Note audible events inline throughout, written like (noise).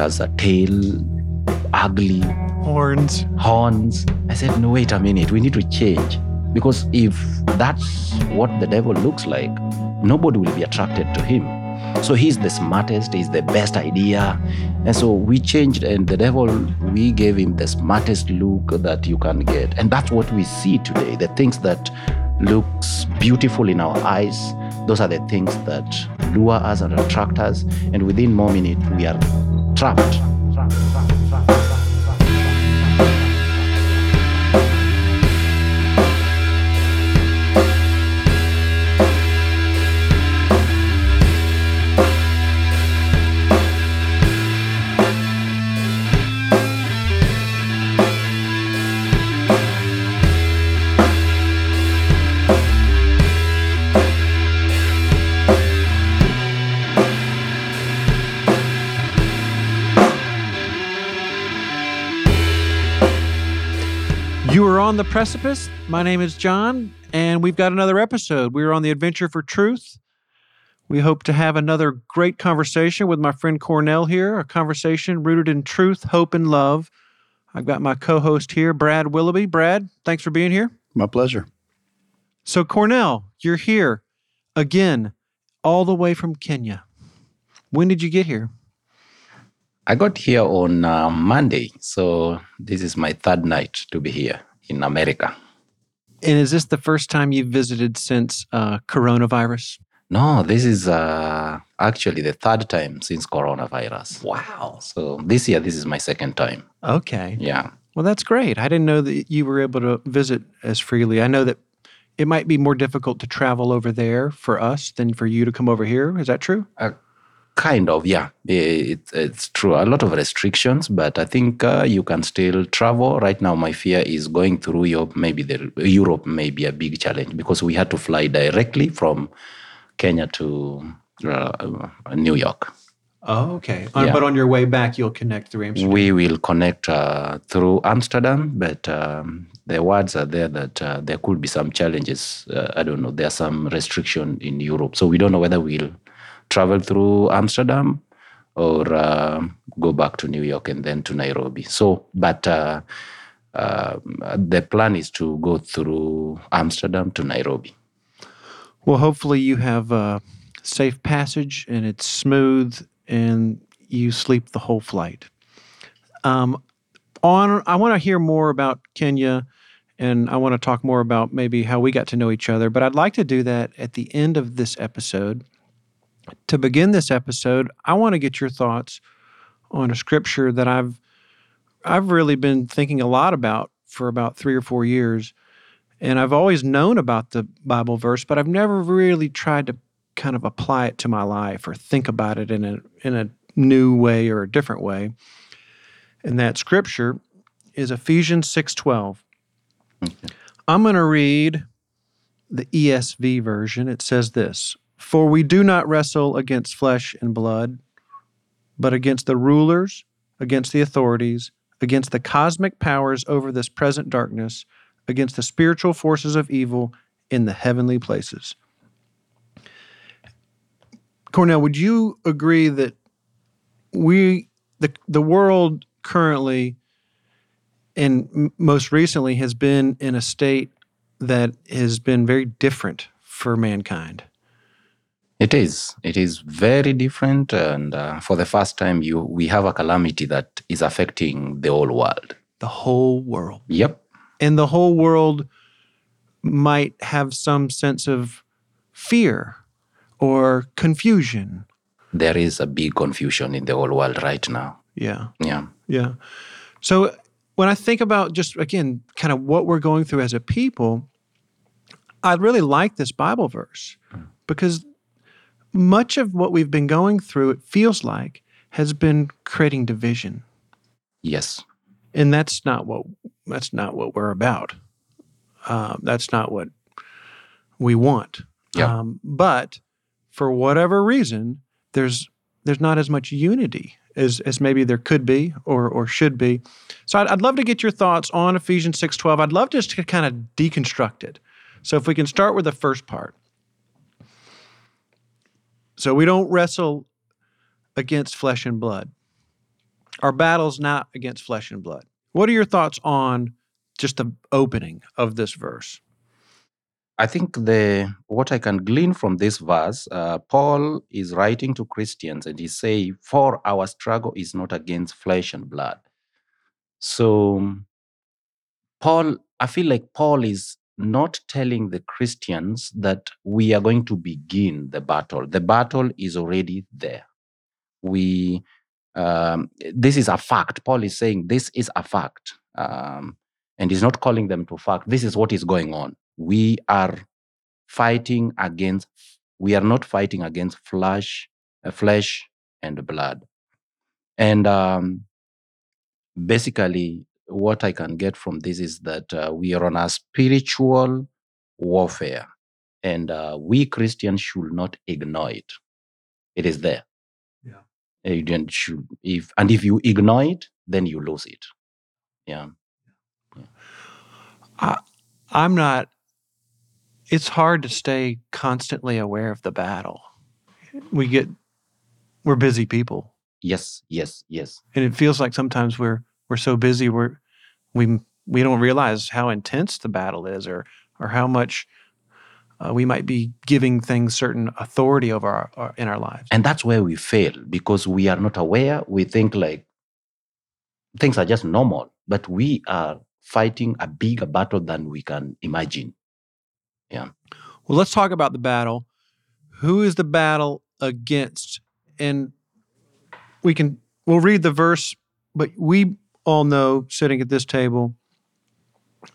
has a tail, ugly, Horns. horns. I said, no, wait a minute, we need to change. Because if that's what the devil looks like, nobody will be attracted to him. So he's the smartest, he's the best idea. And so we changed, and the devil, we gave him the smartest look that you can get. And that's what we see today. The things that looks beautiful in our eyes, those are the things that lure us and attract us. And within more minutes, we are. 算了算了 the precipice. My name is John, and we've got another episode. We are on the adventure for truth. We hope to have another great conversation with my friend Cornel here, a conversation rooted in truth, hope, and love. I've got my co host here, Brad Willoughby. Brad, thanks for being here. My pleasure. So, Cornel, you're here again, all the way from Kenya. When did you get here? I got here on uh, Monday, so this is my third night to be here in America. And is this the first time you've visited since uh, coronavirus? No, this is uh, actually the third time since coronavirus. Wow. So this year, this is my second time. Okay. Yeah. Well, that's great. I didn't know that you were able to visit as freely. I know that it might be more difficult to travel over there for us than for you to come over here. Is that true? Uh, kind of, yeah. It, it's true. A lot of restrictions, but I think uh, you can still travel. Right now, my fear is going through Europe. Maybe the, Europe may be a big challenge because we had to fly directly from Kenya to uh, New York. Oh, okay. Uh, Yeah. But on your way back, you'll connect through Amsterdam. We will connect uh, through Amsterdam, but um, the words are there that uh, there could be some challenges. Uh, I don't know. There are some restriction in Europe, so we don't know whether we'll travel through Amsterdam or uh, go back to New York and then to Nairobi. So, but uh, uh, the plan is to go through Amsterdam to Nairobi. well, hopefully, you have a safe passage and it's smooth and you sleep the whole flight. Um, on, I want to hear more about Kenya and I want to talk more about maybe how we got to know each other. But I'd like to do that at the end of this episode. To begin this episode, I want to get your thoughts on a scripture that I've I've really been thinking a lot about for about three or four years, and I've always known about the Bible verse, but I've never really tried to kind of apply it to my life or think about it in a in a new way or a different way. And that scripture is Ephesians six twelve. I'm going to read the ESV version. It says this For we do not wrestle against flesh and blood, but against the rulers, against the authorities, against the cosmic powers over this present darkness, against the spiritual forces of evil in the heavenly places. Cornel, would you agree that we, the, the world currently and most recently has been in a state that has been very different for mankind. It is. It is very different, and uh, for the first time, you we have a calamity that is affecting the whole world. The whole world. Yep. And the whole world might have some sense of fear or confusion. There is a big confusion in the whole world right now. Yeah. Yeah. Yeah. So when I think about just again kind of what we're going through as a people, I really like this Bible verse because much of what we've been going through, it feels like, has been creating division. Yes. And that's not what that's not what we're about. Um, that's not what we want. Yeah. Um, but for whatever reason, there's there's not as much unity as as maybe there could be or or should be. So I'd, I'd love to get your thoughts on Ephesians six twelve. I'd love just to kind of deconstruct it. So if we can start with the first part. So we don't wrestle against flesh and blood. Our battle's not against flesh and blood. What are your thoughts on just the opening of this verse? I think the what I can glean from this verse, uh, Paul is writing to Christians and he saying, "For our struggle is not against flesh and blood." So, Paul, I feel like Paul is not telling the Christians that we are going to begin the battle. The battle is already there. We, um, this is a fact. Paul is saying this is a fact, um, and he's not calling them to fact. This is what is going on we are fighting against we are not fighting against flesh uh, flesh and blood and um, basically what i can get from this is that uh, we are on a spiritual warfare and uh, we christians should not ignore it it is there Yeah. you don't should if and if you ignore it then you lose it yeah I'm not, it's hard to stay constantly aware of the battle. We get, we're busy people. yes yes yes And it feels like sometimes we're, we're so busy, we're, we, we don't realize how intense the battle is or, or how much uh, we might be giving things certain authority over our, our, in our lives. and that's where we fail because we are not aware we think like things are just normal but we are fighting a bigger battle than we can imagine Yeah. Well, let's talk about the battle. Who is the battle against? And we can we'll read the verse, but we all know sitting at this table,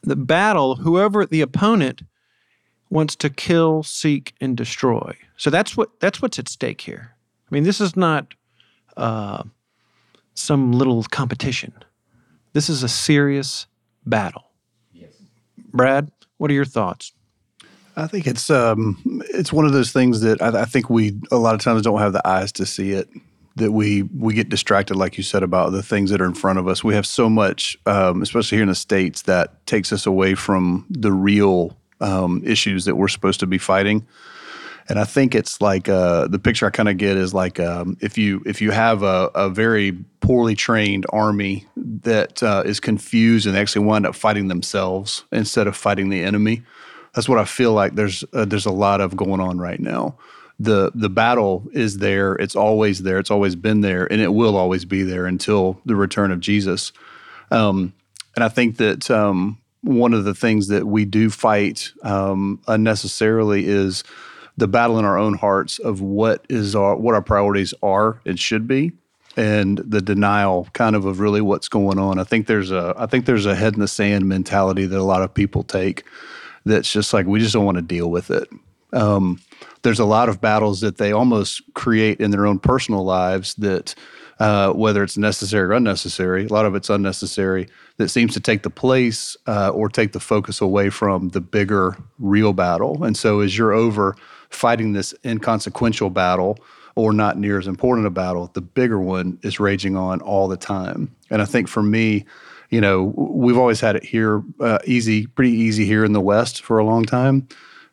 the battle, whoever the opponent wants to kill, seek, and destroy. So that's what that's what's at stake here. I mean, this is not uh, some little competition. This is a serious battle. yes Brad, what are your thoughts? I think it's um, it's one of those things that I, I think we a lot of times don't have the eyes to see it. That we we get distracted, like you said, about the things that are in front of us. We have so much, um, especially here in the states, that takes us away from the real um, issues that we're supposed to be fighting. And I think it's like uh, the picture I kind of get is like um, if you if you have a, a very poorly trained army that uh, is confused and they actually wind up fighting themselves instead of fighting the enemy. That's what I feel like. There's uh, there's a lot of going on right now. The The battle is there. It's always there. It's always been there, and it will always be there until the return of Jesus. Um, and I think that um, one of the things that we do fight um, unnecessarily is the battle in our own hearts of what is our what our priorities are and should be and the denial kind of of really what's going on. I think there's a I think there's a head in the sand mentality that a lot of people take that's just like we just don't want to deal with it. Um, there's a lot of battles that they almost create in their own personal lives that uh, whether it's necessary or unnecessary, a lot of it's unnecessary that seems to take the place uh, or take the focus away from the bigger real battle. And so as you're over fighting this inconsequential battle or not near as important a battle, the bigger one is raging on all the time. And I think for me, you know, we've always had it here uh, easy, pretty easy here in the West for a long time.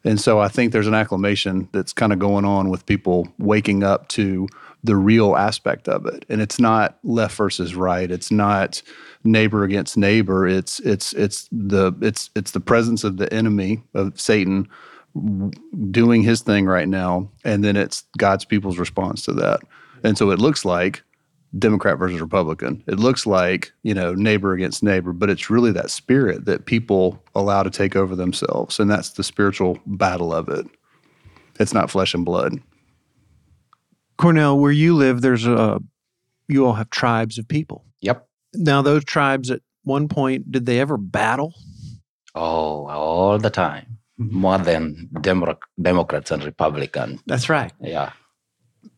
And so I think there's an acclamation that's kind of going on with people waking up to the real aspect of it. And it's not left versus right. It's not neighbor against neighbor. It's it's it's the it's it's the presence of the enemy of Satan doing his thing right now and then it's God's people's response to that. And so it looks like Democrat versus Republican. It looks like, you know, neighbor against neighbor, but it's really that spirit that people allow to take over themselves. And that's the spiritual battle of it. It's not flesh and blood. Cornel, where you live, there's a you all have tribes of people. Yep. Now, those tribes at one point, did they ever battle? Oh, all the time. More than Demo- Democrats and Republicans. That's right. Yeah.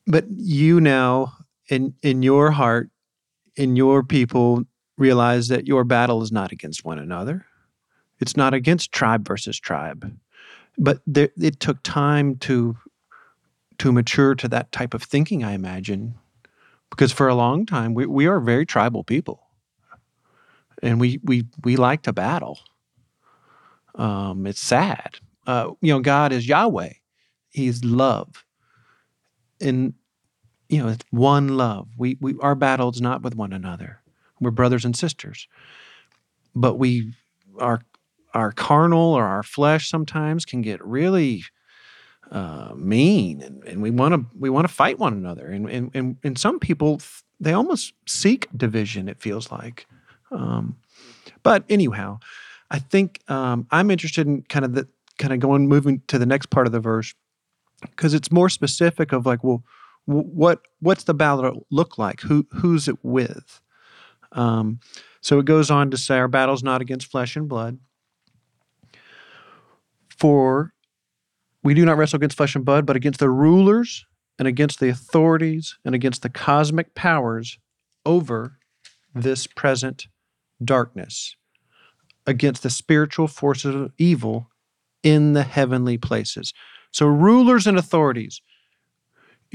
But you now, in in your heart, in your people, realize that your battle is not against one another. It's not against tribe versus tribe, but there, it took time to to mature to that type of thinking. I imagine, because for a long time we, we are very tribal people, and we we we like to battle. Um, it's sad. Uh, you know, God is Yahweh. He's love. And you know, it's one love. We, we our battle is not with one another. We're brothers and sisters, but we our our carnal or our flesh sometimes can get really uh, mean, and, and we want to we want to fight one another. And, and and and some people they almost seek division. It feels like, um, but anyhow, I think um, I'm interested in kind of the kind of going moving to the next part of the verse because it's more specific of like, well, what what's the battle look like? Who who's it with? Um, so it goes on to say, our battle's not against flesh and blood. For we do not wrestle against flesh and blood, but against the rulers and against the authorities and against the cosmic powers over this present darkness, against the spiritual forces of evil in the heavenly places. So, rulers and authorities.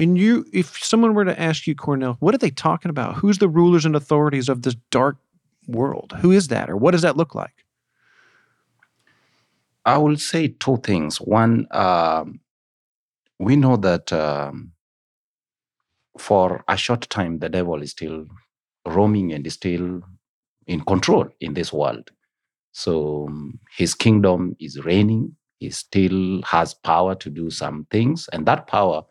And you, if someone were to ask you, Cornel, what are they talking about? Who's the rulers and authorities of this dark world? Who is that, or what does that look like? I will say two things. One, um, we know that um, for a short time, the devil is still roaming and is still in control in this world. So um, his kingdom is reigning. He still has power to do some things, and that power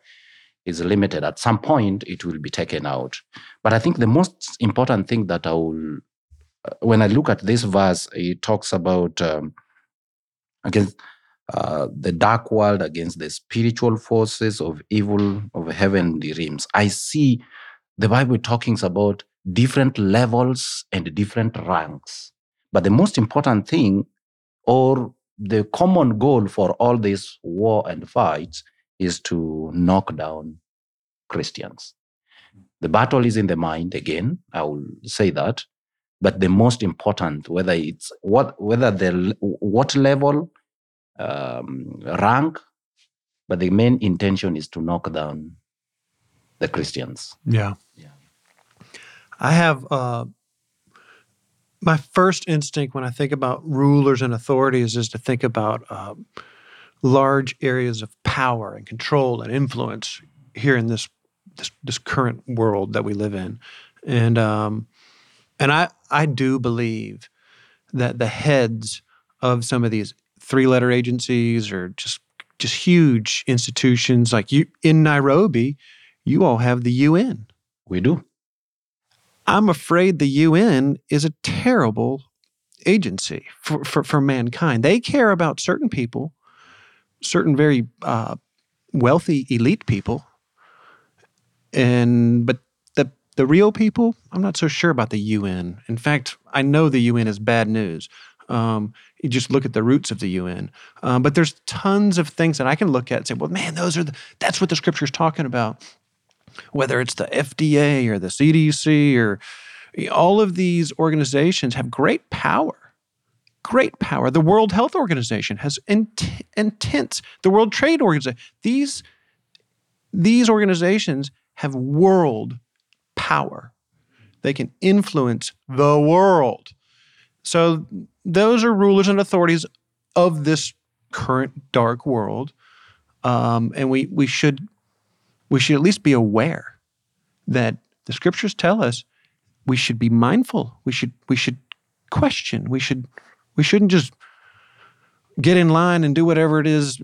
is limited. At some point, it will be taken out. But I think the most important thing that I will, uh, when I look at this verse, it talks about um, against uh, the dark world, against the spiritual forces of evil of heavenly realms. I see the Bible talking about different levels and different ranks. But the most important thing, or the common goal for all this war and fights, is to knock down Christians. The battle is in the mind again. I will say that, but the most important, whether it's what, whether the what level, um, rank, but the main intention is to knock down the Christians. Yeah. Yeah. I have uh, my first instinct when I think about rulers and authorities is to think about uh, large areas of power and control and influence here in this this, this current world that we live in, and um, and I I do believe that the heads of some of these three letter agencies or just just huge institutions like you in Nairobi, you all have the UN. We do. I'm afraid the UN is a terrible agency for, for, for mankind. They care about certain people, certain very uh, wealthy elite people, and but the the real people, I'm not so sure about the UN. In fact, I know the UN is bad news. Um, you just look at the roots of the UN, um, but there's tons of things that I can look at and say, well, man, those are the, that's what the scripture is talking about whether it's the FDA or the CDC or all of these organizations have great power. Great power. The World Health Organization has int- intense. The World Trade Organization. These these organizations have world power. They can influence the world. So those are rulers and authorities of this current dark world, um, and we we should we should at least be aware that the scriptures tell us we should be mindful. We should we should question. We should we shouldn't just get in line and do whatever it is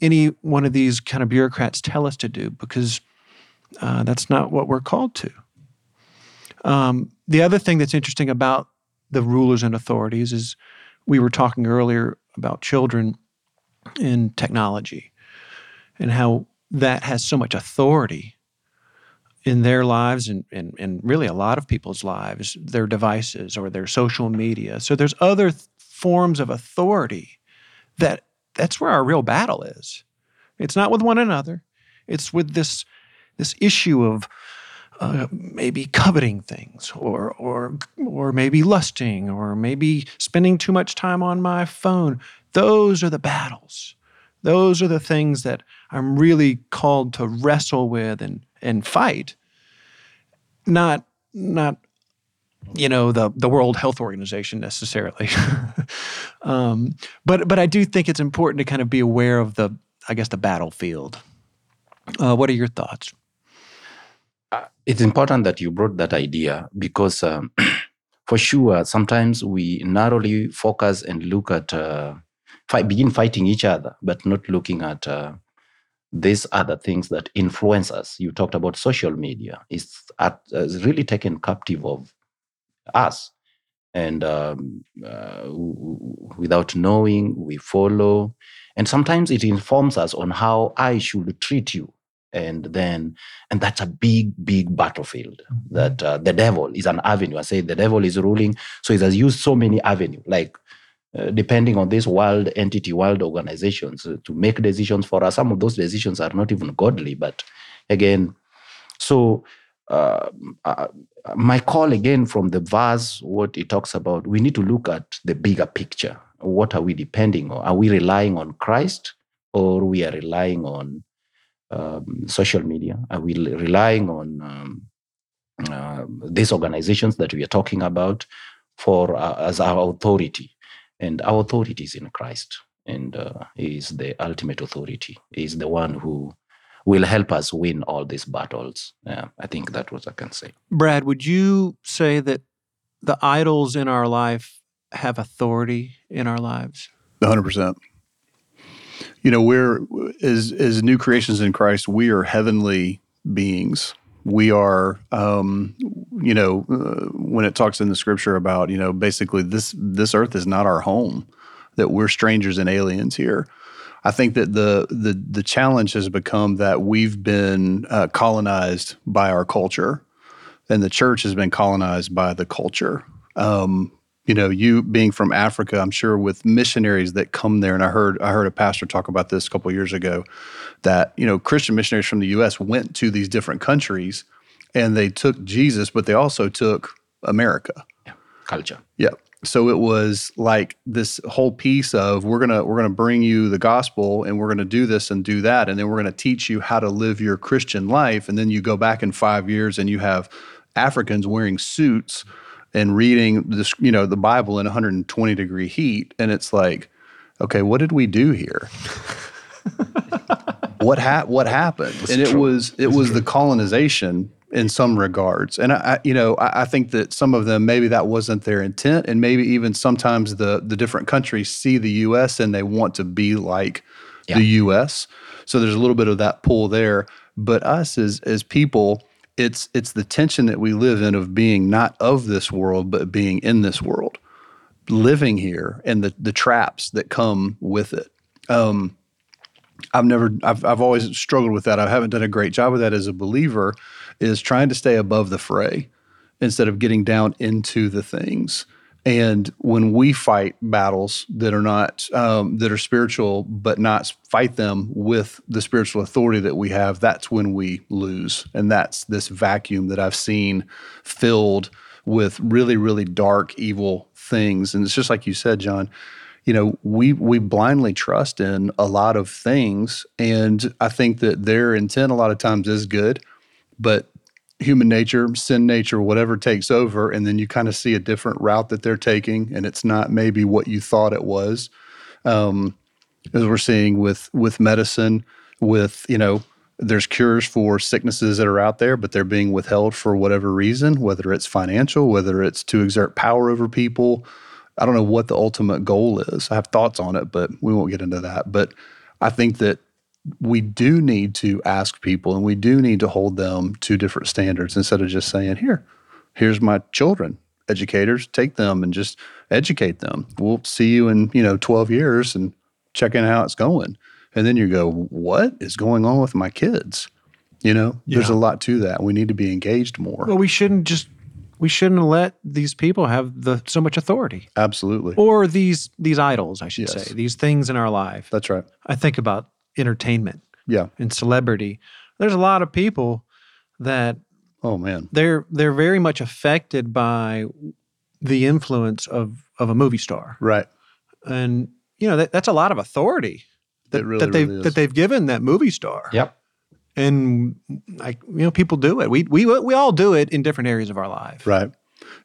any one of these kind of bureaucrats tell us to do because uh, that's not what we're called to. Um, the other thing that's interesting about the rulers and authorities is we were talking earlier about children and technology and how that has so much authority in their lives and, and, and really a lot of people's lives, their devices or their social media. So there's other th- forms of authority that that's where our real battle is. It's not with one another. It's with this this issue of uh, maybe coveting things or or or maybe lusting or maybe spending too much time on my phone. Those are the battles. Those are the things that I'm really called to wrestle with and and fight. Not not you know the the World Health Organization necessarily, (laughs) um, but but I do think it's important to kind of be aware of the I guess the battlefield. Uh, what are your thoughts? it's important that you brought that idea because um, (clears throat) for sure sometimes we narrowly focus and look at uh, fight, begin fighting each other but not looking at uh, these other things that influence us you talked about social media it's, at, it's really taken captive of us. And um, uh, w- without knowing we follow. And sometimes it informs us on how i should treat you. And then and that's a big big battlefield that uh, the devil is an avenue. I say the devil is ruling. So he has used so many avenue like uh, depending on this world entity world organizations uh, to make decisions for us. Some of those decisions are not even godly but again so uh, uh, my call again from the verse what it talks about we need to look at the bigger picture what are we depending on are we relying on christ or we are relying on um, social media? Are we relying on um, uh, these organizations that we are talking about for uh, as our authority? And our authority is in Christ, and uh, He is the ultimate authority. He is the one who will help us win all these battles. Yeah, I think that what I can say. Brad, would you say that the idols in our life have authority in our lives? hundred percent. You know, we're as as new creations in Christ, we are heavenly beings. We are, um, you know, uh, when it talks in the scripture about, you know, basically this this earth is not our home, that we're strangers and aliens here. I think that the the the challenge has become that we've been uh, colonized by our culture, and the church has been colonized by the culture. Um, you know, you being from Africa, I'm sure with missionaries that come there, and I heard I heard a pastor talk about this a couple years ago, that you know Christian missionaries from the U.S. went to these different countries, and they took Jesus, but they also took America culture. Yeah. So it was like this whole piece of we're gonna we're gonna bring you the gospel and we're gonna do this and do that, and then we're gonna teach you how to live your Christian life, and then you go back in five years and you have Africans wearing suits and reading this, you know, the Bible in 120 degree heat, and it's like, okay, what did we do here? (laughs) what ha- what happened? and it was it was the colonization in some regards, and I, you know I, I think that some of them maybe that wasn't their intent, and maybe even sometimes the the different countries see the U.S. and they want to be like Yeah. the U.S. So there's a little bit of that pull there, but us as as people it's it's the tension that we live in of being not of this world but being in this world living here and the the traps that come with it um i've never i've i've always struggled with that i haven't done a great job with that as a believer is trying to stay above the fray instead of getting down into the things. And when we fight battles that are not um, that are spiritual but not fight them with the spiritual authority that we have that's when we lose. And that's this vacuum that i've seen filled with really really dark evil things. And it's just like you said john you know we we blindly trust in a lot of things. And i think that their intent a lot of times is good but human nature, sin nature, whatever takes over, and then you kind of see a different route that they're taking, and it's not maybe what you thought it was. Um, as we're seeing with with medicine, with you know, there's cures for sicknesses that are out there, but they're being withheld for whatever reason, whether it's financial, whether it's to exert power over people. I don't know what the ultimate goal is. I have thoughts on it, but we won't get into that. But I think that we do need to ask people and we do need to hold them to different standards instead of just saying, here, here's my children. Educators, take them and just educate them. We'll see you in, you know, 12 years and check in how it's going. And then you go, what is going on with my kids? You know, there's a lot to that. We need to be engaged more. Well, we shouldn't just we shouldn't let these people have the so much authority Absolutely. or these these idols, I should Yes. say, these things in our life. That's right. I think about entertainment Yeah. and celebrity. There's a lot of people that Oh, man. they're they're very much affected by the influence of of a movie star, Right. and you know that, that's a lot of authority that, really, that they've really that they've given that movie star. Yep. and like you know, people do it. We we we all do it in different areas of our life. Right.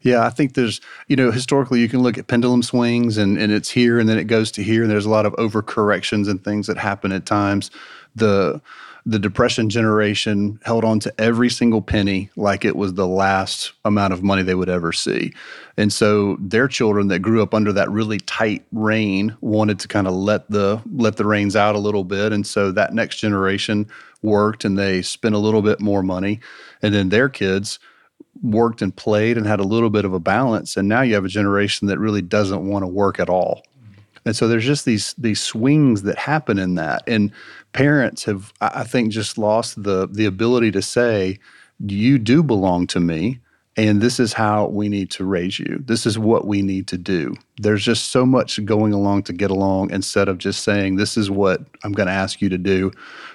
Yeah, I think there's, you know, historically you can look at pendulum swings and, and it's here and then it goes to here and there's a lot of overcorrections and things that happen at times. The the depression generation held on to every single penny like it was the last amount of money they would ever see. And so their children that grew up under that really tight rein wanted to kind of let the let the reins out a little bit. And so that next generation worked and they spent a little bit more money. And then their kids worked and played and had a little bit of a balance and now you have a generation that really doesn't want to work at all. Mm-hmm. And so there's just these these swings that happen in that and parents have i think just lost the the ability to say you do belong to me and this is how we need to raise you. This is what we need to do. There's just so much going along to get along instead of just saying this is what i'm going to ask you to do.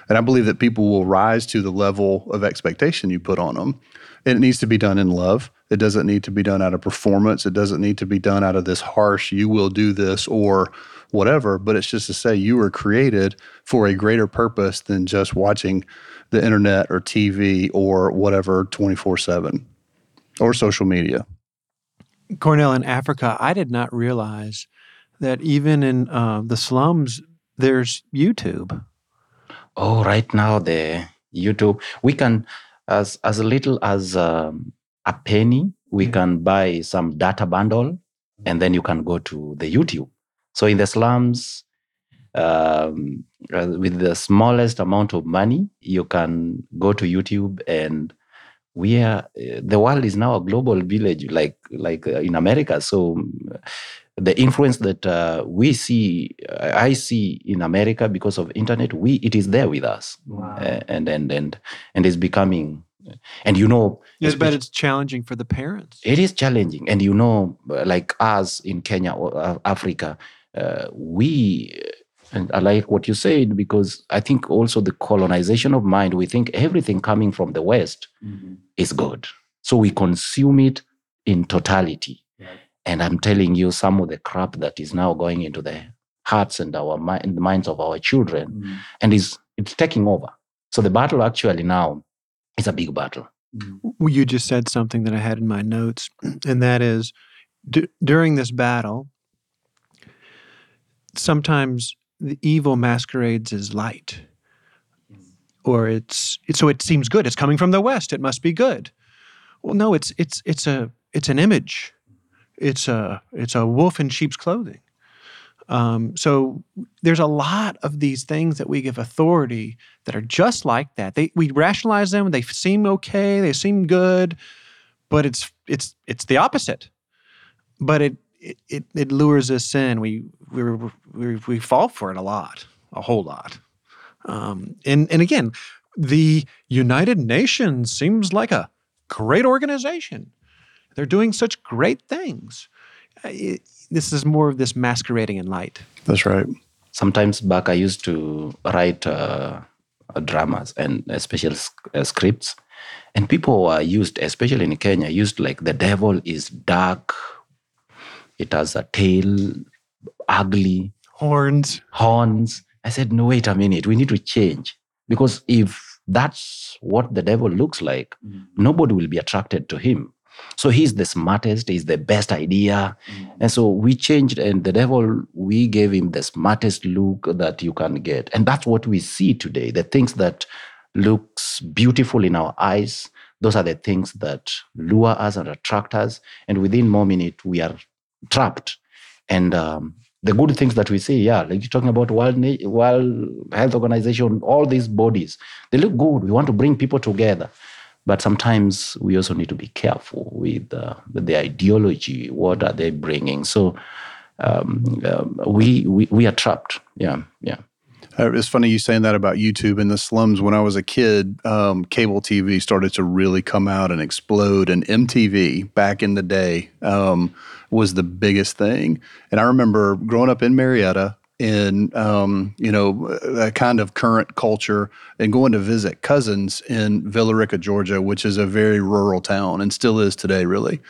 And i believe that people will rise to the level of expectation you put on them it needs to be done in love it doesn't need to be done out of performance it doesn't need to be done out of this harsh you will do this or whatever, but it's just to say you were created for a greater purpose than just watching the internet or TV or whatever 24 7 or social media. Cornel, in Africa, I did not realize that even in uh, the slums, there's YouTube. Oh, right now the YouTube, we can as as little as um, a penny, we Yeah. can buy some data bundle, and then you can go to the YouTube. So in the slums, um, uh, with the smallest amount of money, you can go to YouTube, and we are uh, the world is now a global village, like like uh, in America. So. The influence that uh, we see, I see in America because of internet, we it is there with us, uh, and and and and is becoming, and you know, Yes, but it's challenging for the parents. it is challenging. And you know uh, like us in kenya or uh, africa uh, we and i like what you said because i think also the colonization of mind we think everything coming from the west is good. So we consume it in totality and i'm telling you some of the crap that is now going into the hearts and our mi- and the minds of our children mm. and is it's taking over so the battle actually now is a big battle mm. Well, You just said something that I had in my notes, (clears throat) and that is d- during this battle, sometimes the evil masquerades as light. Mm. Or it's, it's so it seems good. It's coming from the west. It must be good. Well, no, it's it's it's a it's an image. It's a it's a wolf in sheep's clothing. Um, so there's a lot of these things that we give authority that are just like that. They we rationalize them. They seem okay. They seem good, but it's it's it's the opposite. But it it it, lures us in. We we we we fall for it a lot, a whole lot. Um, and and again, the United Nations seems like a great organization. They're doing such great things. It- this is more of this masquerading in light. That's right. sometimes back I used to write uh, uh, dramas and especially sc- uh, scripts, and people were used, especially in Kenya, used like the devil is dark, it has a tail, ugly, Horns. horns. I said, no, wait a minute, we need to change because if that's what the devil looks like, nobody will be attracted to him. So he's the smartest, he's the best idea. And so we changed, and the devil, we gave him the smartest look that you can get. And that's what we see today. The things that looks beautiful in our eyes, those are the things that lure us and attract us. And within more minute, we are trapped. And um, the good things that we see, yeah, like you're talking about World, World Health Organization, all these bodies, they look good. We want to bring people together. But sometimes we also need to be careful with, uh, with the ideology. What are they bringing? So um, um, we, we we are trapped. Yeah, yeah. Uh, It's funny you saying that about YouTube in the slums. When I was a kid, um, cable TV started to really come out and explode, and MTV back in the day um, was the biggest thing. And I remember growing up in Marietta in um, you know that kind of current culture, and going to visit cousins in Villa Rica, Georgia, which is a very rural town and still is today, really,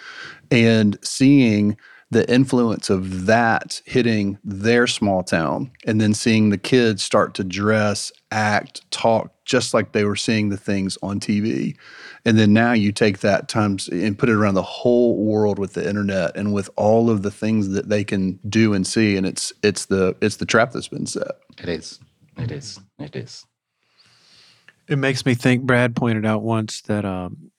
and seeing the influence of that hitting their small town and then seeing the kids start to dress, act, talk just like they were seeing the things on TV. And then now you take that times and put it around the whole world with the internet and with all of the things that they can do and see and it's it's the it's the trap that's been set. It is. It is. It is. It makes me think. Brad pointed out once that um,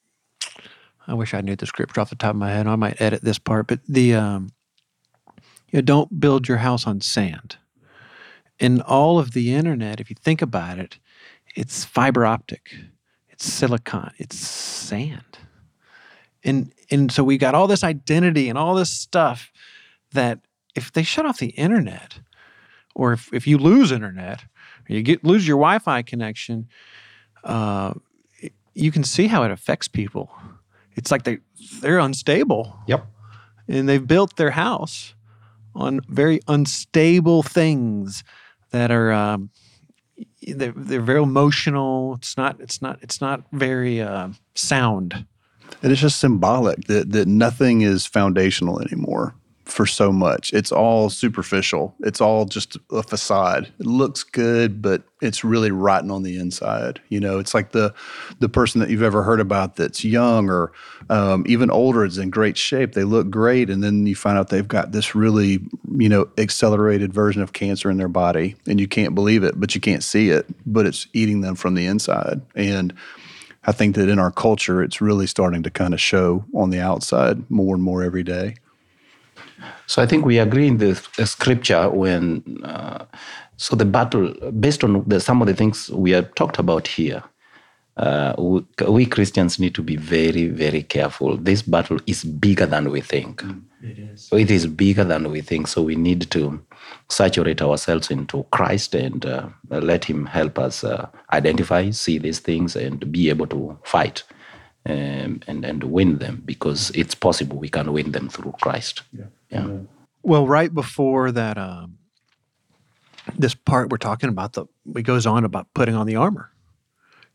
I wish I knew the scripture off the top of my head. I might edit this part, but the um, you know, don't build your house on sand. In all of the internet, if you think about it, it's fiber optic, it's silicon, it's sand, and and so we got all this identity and all this stuff that if they shut off the internet, or if, if you lose internet, or you get lose your Wi-Fi connection, uh, you can see how it affects people. It's like they they're unstable. Yep. And they've built their house on very unstable things that are um, they're, they're very emotional. It's not it's not it's not very uh, sound. And it's just symbolic that that nothing is foundational anymore for so much. It's all superficial. It's all just a facade. It looks good, but it's really rotten on the inside. You know, it's like the the person that you've ever heard about that's young or um, even older is in great shape. They look great, and then you find out they've got this really you know accelerated version of cancer in their body, and you can't believe it, but you can't see it, but it's eating them from the inside. And I think that in our culture, it's really starting to kind of show on the outside more and more every day. So I think we agree in the scripture when, uh, so the battle, based on the, some of the things we have talked about here, uh, we, we, Christians need to be very, very careful. This battle is bigger than we think. Mm, it is. It is bigger than we think. So we need to saturate ourselves into Christ and uh, let Him help us uh, identify, see these things, and be able to fight um, and and win them because it's possible we can win them through Christ. Yeah. yeah. Well, right before that, um, this part we're talking about, the it goes on about putting on the armor.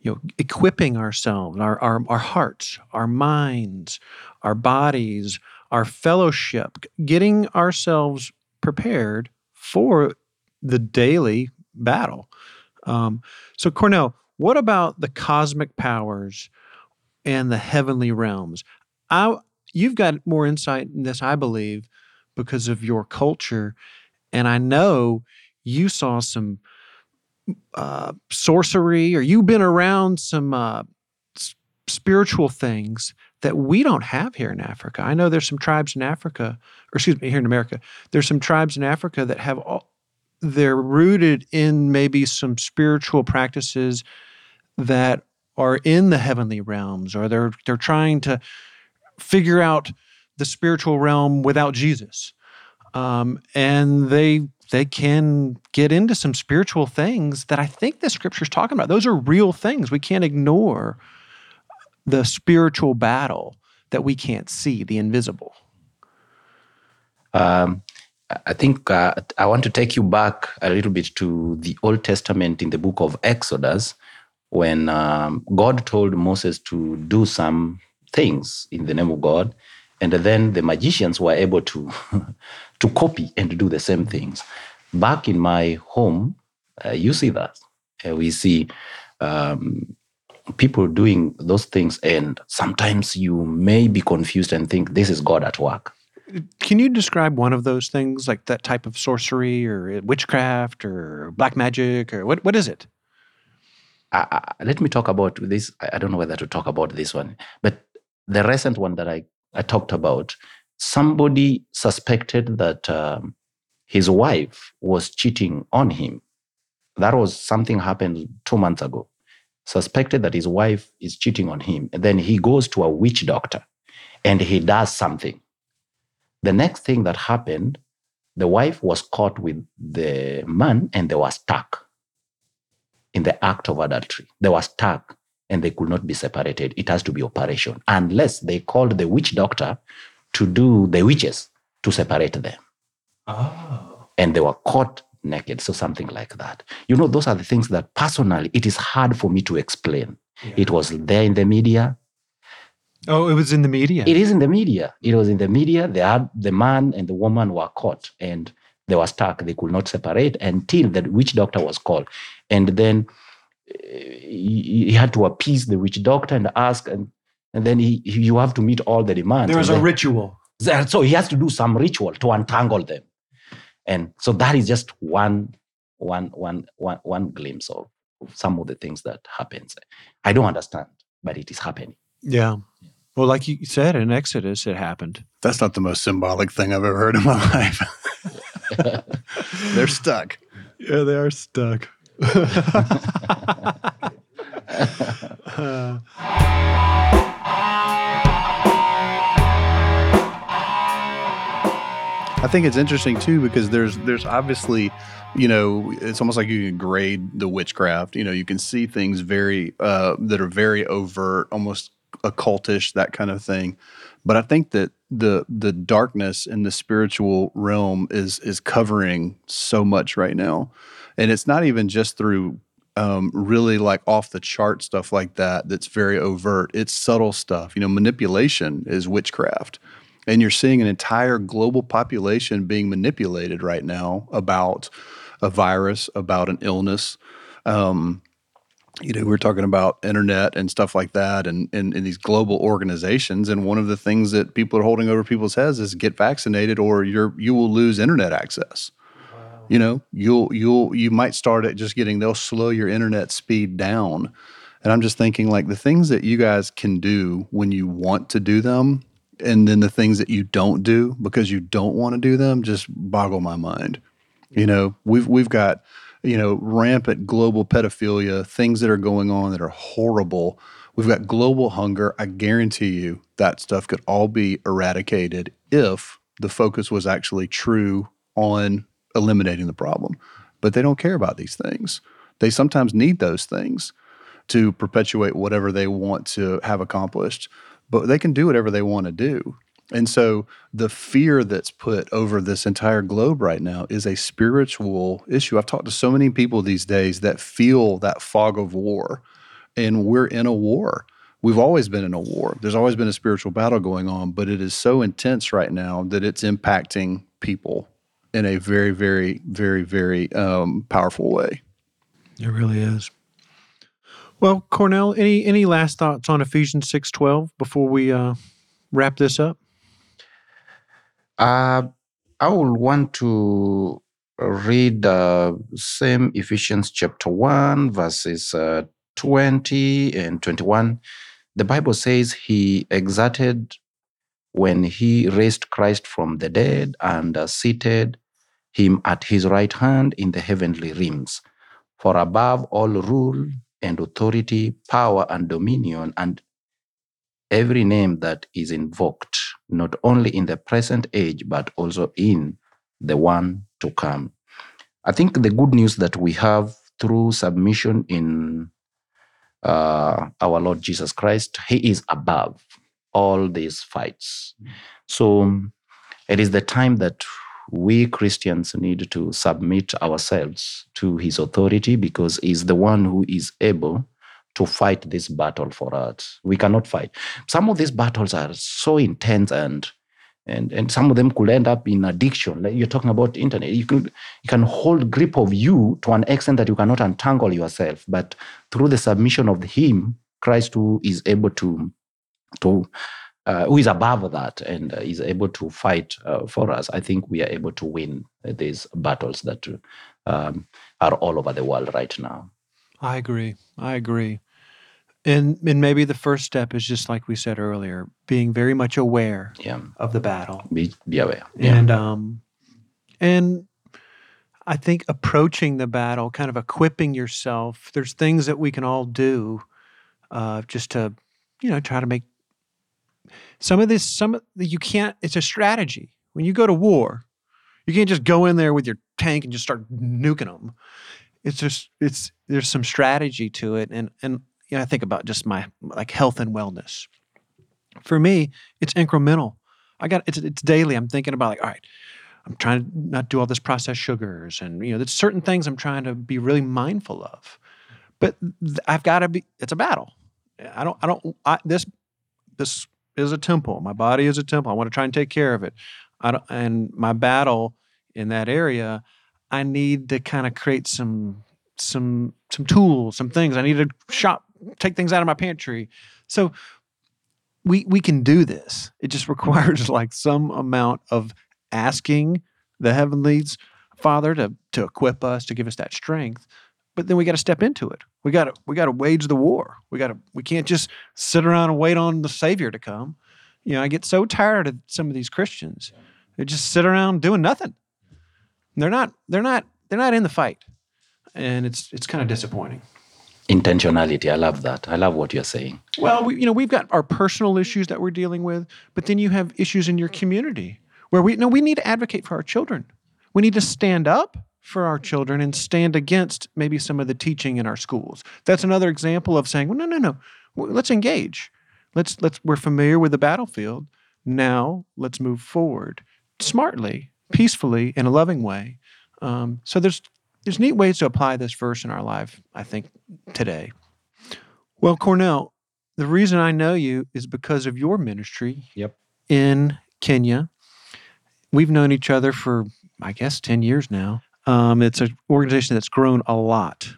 You know, equipping ourselves, our our, our hearts, our minds, our bodies, our fellowship, getting ourselves prepared for the daily battle. Um, so, Cornel, what about the cosmic powers and the heavenly realms. I, you've got more insight in this, I believe, because of your culture. And I know you saw some uh, sorcery or you've been around some uh, s- spiritual things that we don't have here in Africa. I know there's some tribes in Africa, or excuse me, here in America, there's some tribes in Africa that have all, they're rooted in maybe some spiritual practices that are in the heavenly realms or they're they're trying to figure out the spiritual realm without Jesus. Um, and they they can get into some spiritual things that I think the scripture's talking about. Those are real things. We can't ignore the spiritual battle that we can't see, the invisible. Um, I think uh, I want to take you back a little bit to the Old Testament in the book of Exodus, when um, God told Moses to do some things in the name of God, and then the magicians were able to (laughs) to copy and do the same things. Back in my home, uh, you see that uh, we see um, people doing those things, and sometimes you may be confused and think this is God at work. Can you describe one of those things, like that type of sorcery or witchcraft or black magic, or what? What is it? Let me talk about this. I don't know whether to talk about this one, but the recent one that I, I talked about, somebody suspected that um, his wife was cheating on him. That was something happened two months ago. Suspected that his wife is cheating on him. And then he goes to a witch doctor and he does something. The next thing that happened, the wife was caught with the man and they were stuck in the act of adultery. They were stuck and they could not be separated. It has to be operation, unless they called the witch doctor to do the witches to separate them. Oh. And they were caught naked. So something like that. You know, those are the things that personally it is hard for me to explain. Yeah. It was there in the media. Oh, it was in the media. It is in the media. It was in the media. They had the man and the woman were caught and they were stuck. They could not separate until the witch doctor was called. And then eh, he, he had to appease the witch doctor and ask, and, and then he, you have to meet all the demands. There was a then, ritual. So he has to do some ritual to untangle them. And so that is just one, one, one, one, one glimpse of some of the things that happens. I don't understand, but it is happening. Yeah. Well, like you said in Exodus, it happened. That's not the most symbolic thing I've ever heard in my (laughs) life. (laughs) They're stuck. Yeah, they are stuck. I think it's interesting too because there's there's obviously, you know, it's almost like you can grade the witchcraft. You know, you can see things very uh, that are very overt, almost occultish, that kind of thing. But I think that the the darkness in the spiritual realm is is covering so much right now, and it's not even just through um, really like off the chart stuff like that. That's very overt. It's subtle stuff. You know, manipulation is witchcraft and you're seeing an entire global population being manipulated right now about a virus, about an illness. Um, you know, we're talking about internet and stuff like that, and, and, and these global organizations. And one of the things that people are holding over people's heads is get vaccinated, or you're you will lose internet access. You know, you'll you'll you might start at just getting they'll slow your internet speed down. And I'm just thinking like the things that you guys can do when you want to do them and then the things that you don't do because you don't want to do them just boggle my mind. You know, we've we've got you know rampant global pedophilia, things that are going on that are horrible. We've got global hunger. I guarantee you that stuff could all be eradicated if the focus was actually true on eliminating the problem. But they don't care about these things. They sometimes need those things to perpetuate whatever they want to have accomplished but they can do whatever they want to do. And so the fear that's put over this entire globe right now is a spiritual issue. I've talked to so many people these days that feel that fog of war, and we're in a war. We've always been in a war. There's always been a spiritual battle going on, but it is so intense right now that it's impacting people in a very, very, very, very um, powerful way. It really is. Well, Cornel, any any last thoughts on Ephesians six twelve before we uh, wrap this up? Uh, I will want to read uh, same Ephesians chapter 1, verses uh, 20 and 21. The Bible says he exerted when he raised Christ from the dead and uh, seated him at his right hand in the heavenly realms. For above all rule and authority, power and dominion, and every name that is invoked, not only in the present age, but also in the one to come. I think the good news that we have through submission in uh, our Lord Jesus Christ, He is above all these fights. So it is the time that we Christians need to submit ourselves to his authority because he's the one who is able to fight this battle for us. We cannot fight. Some of these battles are so intense and and and some of them could end up in addiction. Like you're talking about internet. You could you can hold grip of you to an extent that you cannot untangle yourself. But through the submission of him, Christ who is able to to uh, who is above that and uh, is able to fight uh, for us, I think we are able to win these battles that um, are all over the world right now. I agree. I agree. And and maybe the first step is just like we said earlier, being very much aware yeah. of the battle. Be, be aware. Yeah. And um and I think approaching the battle, kind of equipping yourself. There's things that we can all do uh, just to, you know, try to make some of this, some of the, you can't. It's a strategy. When you go to war, you can't just go in there with your tank and just start nuking them. It's just it's there's some strategy to it, and and you know, I think about just my like health and wellness. For me, it's incremental. I got it's it's daily. I'm thinking about like, all right, I'm trying to not do all this processed sugars, and you know, there's certain things I'm trying to be really mindful of. But I've got to be. It's a battle. I don't. I don't. I, this this is a temple. My body is a temple. I want to try and take care of it. And my battle in that area, I need to kind of create some some some tools, some things. I need to shop, take things out of my pantry. So we we can do this. It just (laughs) requires like some amount of asking the heavenlies Father to to equip us, to give us that strength. But then we got to step into it. We got to we got to wage the war. We got to we can't just sit around and wait on the Savior to come. You know, I get so tired of some of these Christians. They just sit around doing nothing. They're not they're not they're not in the fight, and it's it's kind of disappointing. Intentionality. I love that. I love what you're saying. Well, we, you know, we've got our personal issues that we're dealing with, but then you have issues in your community where we no we need to advocate for our children. We need to stand up for our children and stand against maybe some of the teaching in our schools. That's another example of saying, well, no, no, no, let's engage. Let's let's we're familiar with the battlefield. Now let's move forward smartly, peacefully, in a loving way. Um, so there's there's neat ways to apply this verse in our life. I think today. Well, Cornel, the reason I know you is because of your ministry. Yep. In Kenya, we've known each other for I guess ten years now. Um, it's an organization that's grown a lot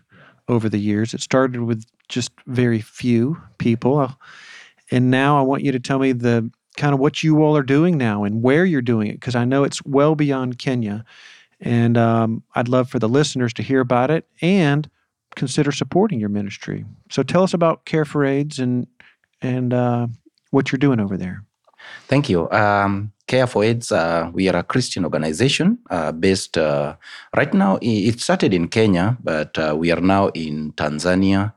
over the years. It started with just very few people, and now I want you to tell me the kind of what you all are doing now and where you're doing it, because I know it's well beyond Kenya, and um, I'd love for the listeners to hear about it and consider supporting your ministry. So tell us about Care for AIDS and and uh, what you're doing over there. Thank you. Um, Care for AIDS, uh, we are a Christian organization uh, based uh, right now. It started in Kenya, but uh, we are now in Tanzania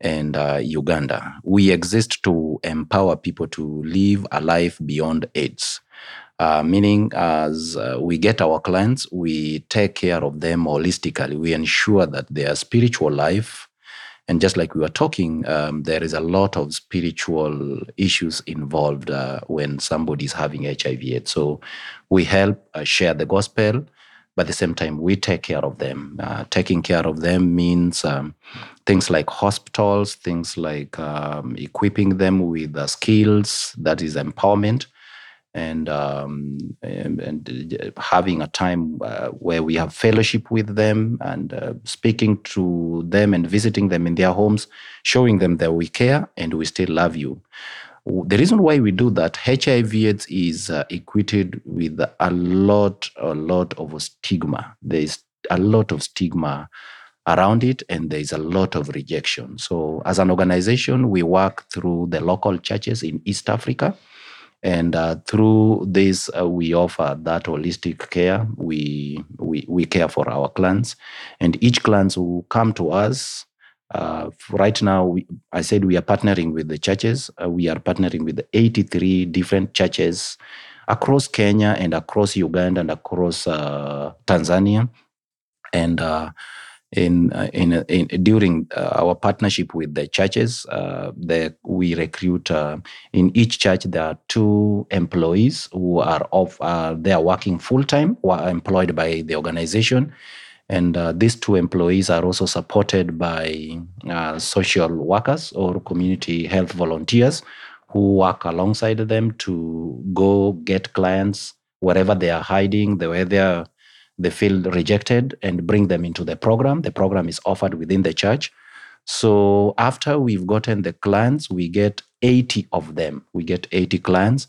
and uh, Uganda. We exist to empower people to live a life beyond AIDS. Uh, meaning, as we get our clients, we take care of them holistically. We ensure that their spiritual life and just like we were talking, um, there is a lot of spiritual issues involved uh, when somebody is having HIV/AIDS. So we help uh, share the gospel, but at the same time, we take care of them. Uh, taking care of them means um, things like hospitals, things like um, equipping them with the skills, that is empowerment and, um, and, and having a time uh, where we have fellowship with them and uh, speaking to them and visiting them in their homes, showing them that we care and we still love you. The reason why we do that, HIV/AIDS is uh, equated with a lot, a lot of stigma. There is a lot of stigma around it, and there is a lot of rejection. So, as an organization, we work through the local churches in East Africa and uh, through this uh, we offer that holistic care. We, we we care for our clients. And each clients who come to us uh, right now we, i said we are partnering with the churches. Uh, we are partnering with 83 different churches across kenya and across uganda and across uh, tanzania. And uh, in, uh, in, uh, in, during uh, our partnership with the churches, uh, the, we recruit uh, in each church there are two employees who are off. they are working full time or are employed by the organization, and these two employees are also supported by social workers or community health volunteers who work alongside them to go get clients wherever they are hiding, the way they are they feel rejected and bring them into the program. The program is offered within the church. So after we've gotten the clients, we get 80 of them. We get 80 clients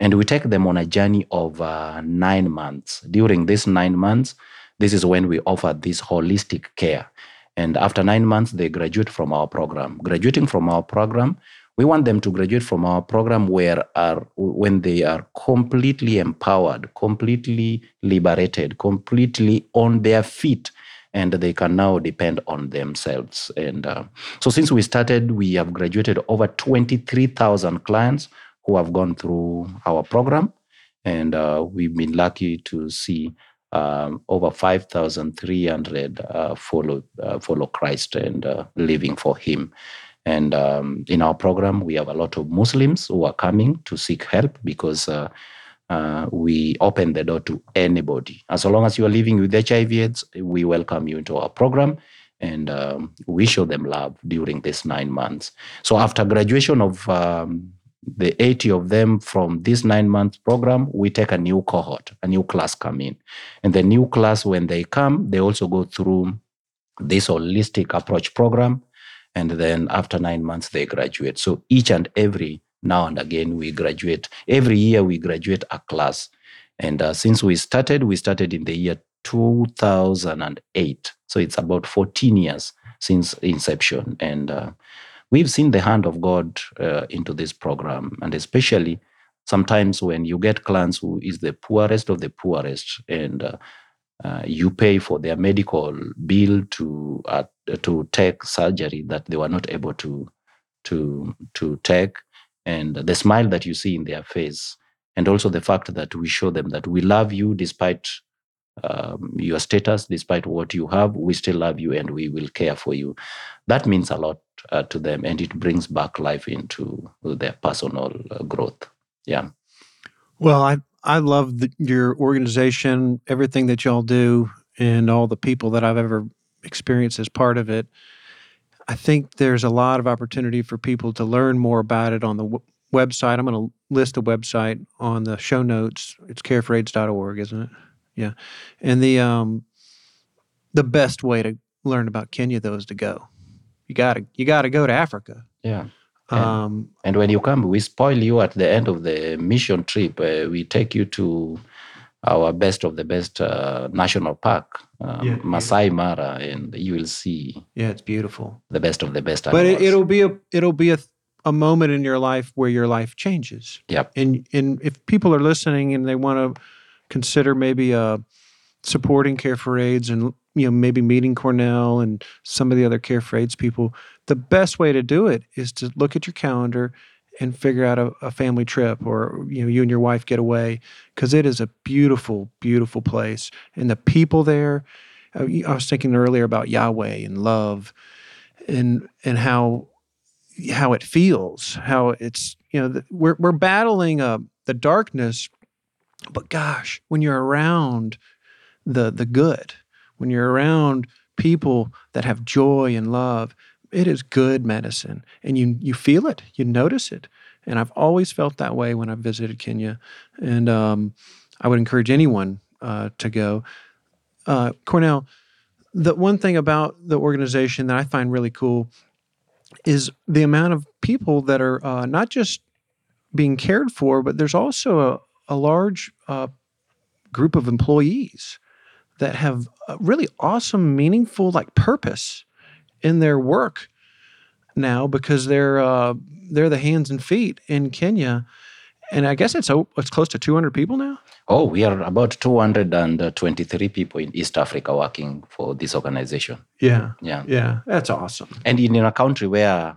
and we take them on a journey of uh, nine months. During these nine months, this is when we offer this holistic care. And after nine months, they graduate from our program. Graduating from our program, we want them to graduate from our program where are when they are completely empowered, completely liberated, completely on their feet, and they can now depend on themselves. And uh, so, since we started, we have graduated over 23,000 clients who have gone through our program, and uh, we've been lucky to see um, over 5,300 uh, follow uh, follow Christ and uh, living for Him. And um, in our program, we have a lot of Muslims who are coming to seek help because uh, uh, we open the door to anybody. As long as you are living with HIV/AIDS, we welcome you into our program and um, we show them love during these nine months. So after graduation of um, the 80 of them from this nine month program, we take a new cohort, a new class come in. And the new class, when they come, they also go through this holistic approach program and then after nine months they graduate. So each and every now and again we graduate. Every year we graduate a class. And uh, since we started we started in the year 2008 so it's about 14 years since inception. And uh, we've seen the hand of God uh, into this program, and especially sometimes when you get clients who is the poorest of the poorest, and uh, uh, you pay for their medical bill to uh, to take surgery that they were not able to to to take, and the smile that you see in their face, and also the fact that we show them that we love you despite um, your status, despite what you have, we still love you and we will care for you. That means a lot uh, to them, and it brings back life into their personal uh, growth. Yeah. Well, I I love the, your organization, everything that y'all do, and all the people that I've ever experienced as part of it. I think there's a lot of opportunity for people to learn more about it on the w- website. I'm going to list a website on the show notes. It's careforaids.org, isn't it? Yeah. And the um the best way to learn about Kenya though is to go. You got to you got to go to Africa. Yeah. And, Um and when you come, we spoil you at the end of the mission trip. Uh, we take you to our best of the best uh, national park, um, Yeah, Masai Mara, and you will see yeah, it's beautiful. the best of the best. But it, it'll be a it'll be a a moment in your life where your life changes. Yep. And and if people are listening and they want to consider maybe uh supporting Care for AIDS and you know maybe meeting Cornel and some of the other Care for AIDS people, the best way to do it is to look at your calendar and figure out a, a family trip or you know you and your wife get away because it is a beautiful beautiful place. And the people there uh, I was thinking earlier about Yahweh and love and and how how it feels, how it's you know we're we're battling uh, the darkness, but gosh, when you're around the the good, when you're around people that have joy and love, it is good medicine, and you you feel it, you notice it, and I've always felt that way when I've visited Kenya, and um, I would encourage anyone uh, to go. Uh, Cornel, the one thing about the organization that I find really cool is the amount of people that are uh, not just being cared for, but there's also a, a large uh, group of employees that have really awesome, meaningful like purpose in their work now because they're uh, they're the hands and feet in Kenya, and I guess it's it's close to 200 people now. Oh, we are about 223 people in East Africa working for this organization. Yeah, Yeah. yeah, that's awesome. And in, in a country where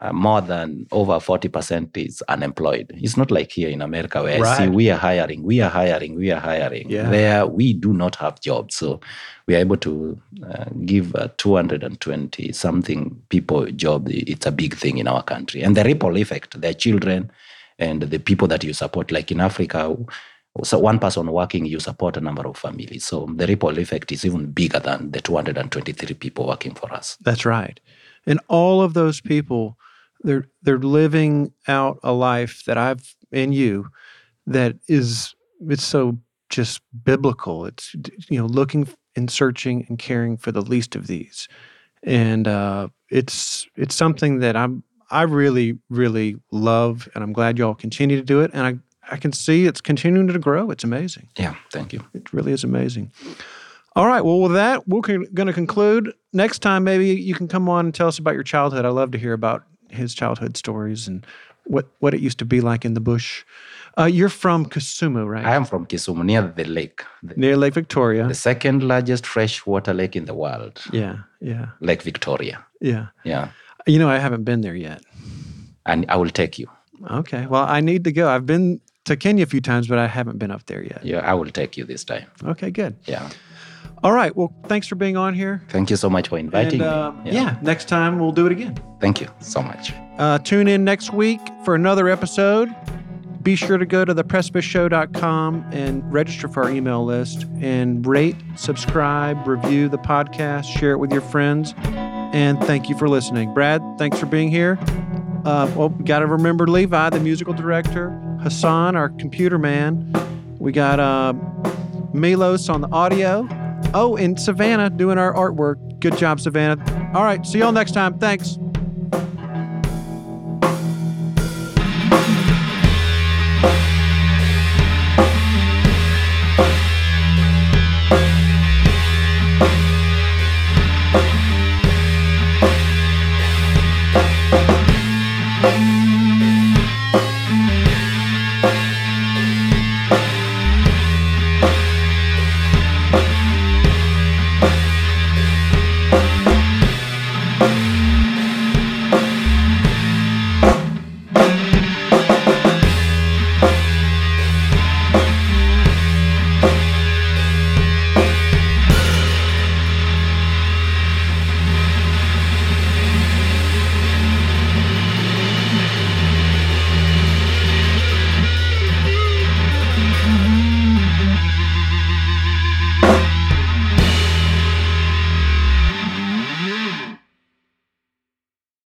uh, more than over 40% is unemployed. It's not like here in America where I see we are hiring, we are hiring, we are hiring. Yeah. There we do not have jobs. So we are able to uh, give uh, 220 something people job. It's a big thing in our country. And the ripple effect, their children and the people that you support, like in Africa, so one person working, you support a number of families. So the ripple effect is even bigger than the 223 people working for us. That's right. And all of those people, they're they're living out a life that I've in you that is it's so just biblical. It's you know looking and searching and caring for the least of these, and uh, it's it's something that I'm I really really love, and I'm glad y'all continue to do it, and I I can see it's continuing to grow. It's amazing. Yeah, thank you. It really is amazing. All right. Well, with that, we're going to conclude. Next time, maybe you can come on and tell us about your childhood. I love to hear about his childhood stories and what, what it used to be like in the bush. Uh, you're from Kisumu, right? I am from Kisumu, near the lake, the, Near Lake Victoria. the second largest freshwater lake in the world, yeah, yeah, Lake Victoria. yeah. Yeah, You know, I haven't been there yet. and I will take you. Okay. Well, I need to go. I've been to Kenya a few times, but I haven't been up there yet. Yeah, I will take you this time. Okay, good. Yeah. All right. Well, thanks for being on here. Thank you so much for inviting and, uh, me. yeah, next time we'll do it again. Thank you so much. Uh, tune in next week for another episode. Be sure to go to theprecipice.show.com and register for our email list and rate, subscribe, review the podcast, share it with your friends. And thank you for listening. Brad, thanks for being here. Uh, well, we got to remember Levi, the musical director, Hassan, our computer man. We got uh, Milos on the audio. Oh, and Savannah doing our artwork. Good job, Savannah. All right, see y'all next time. Thanks.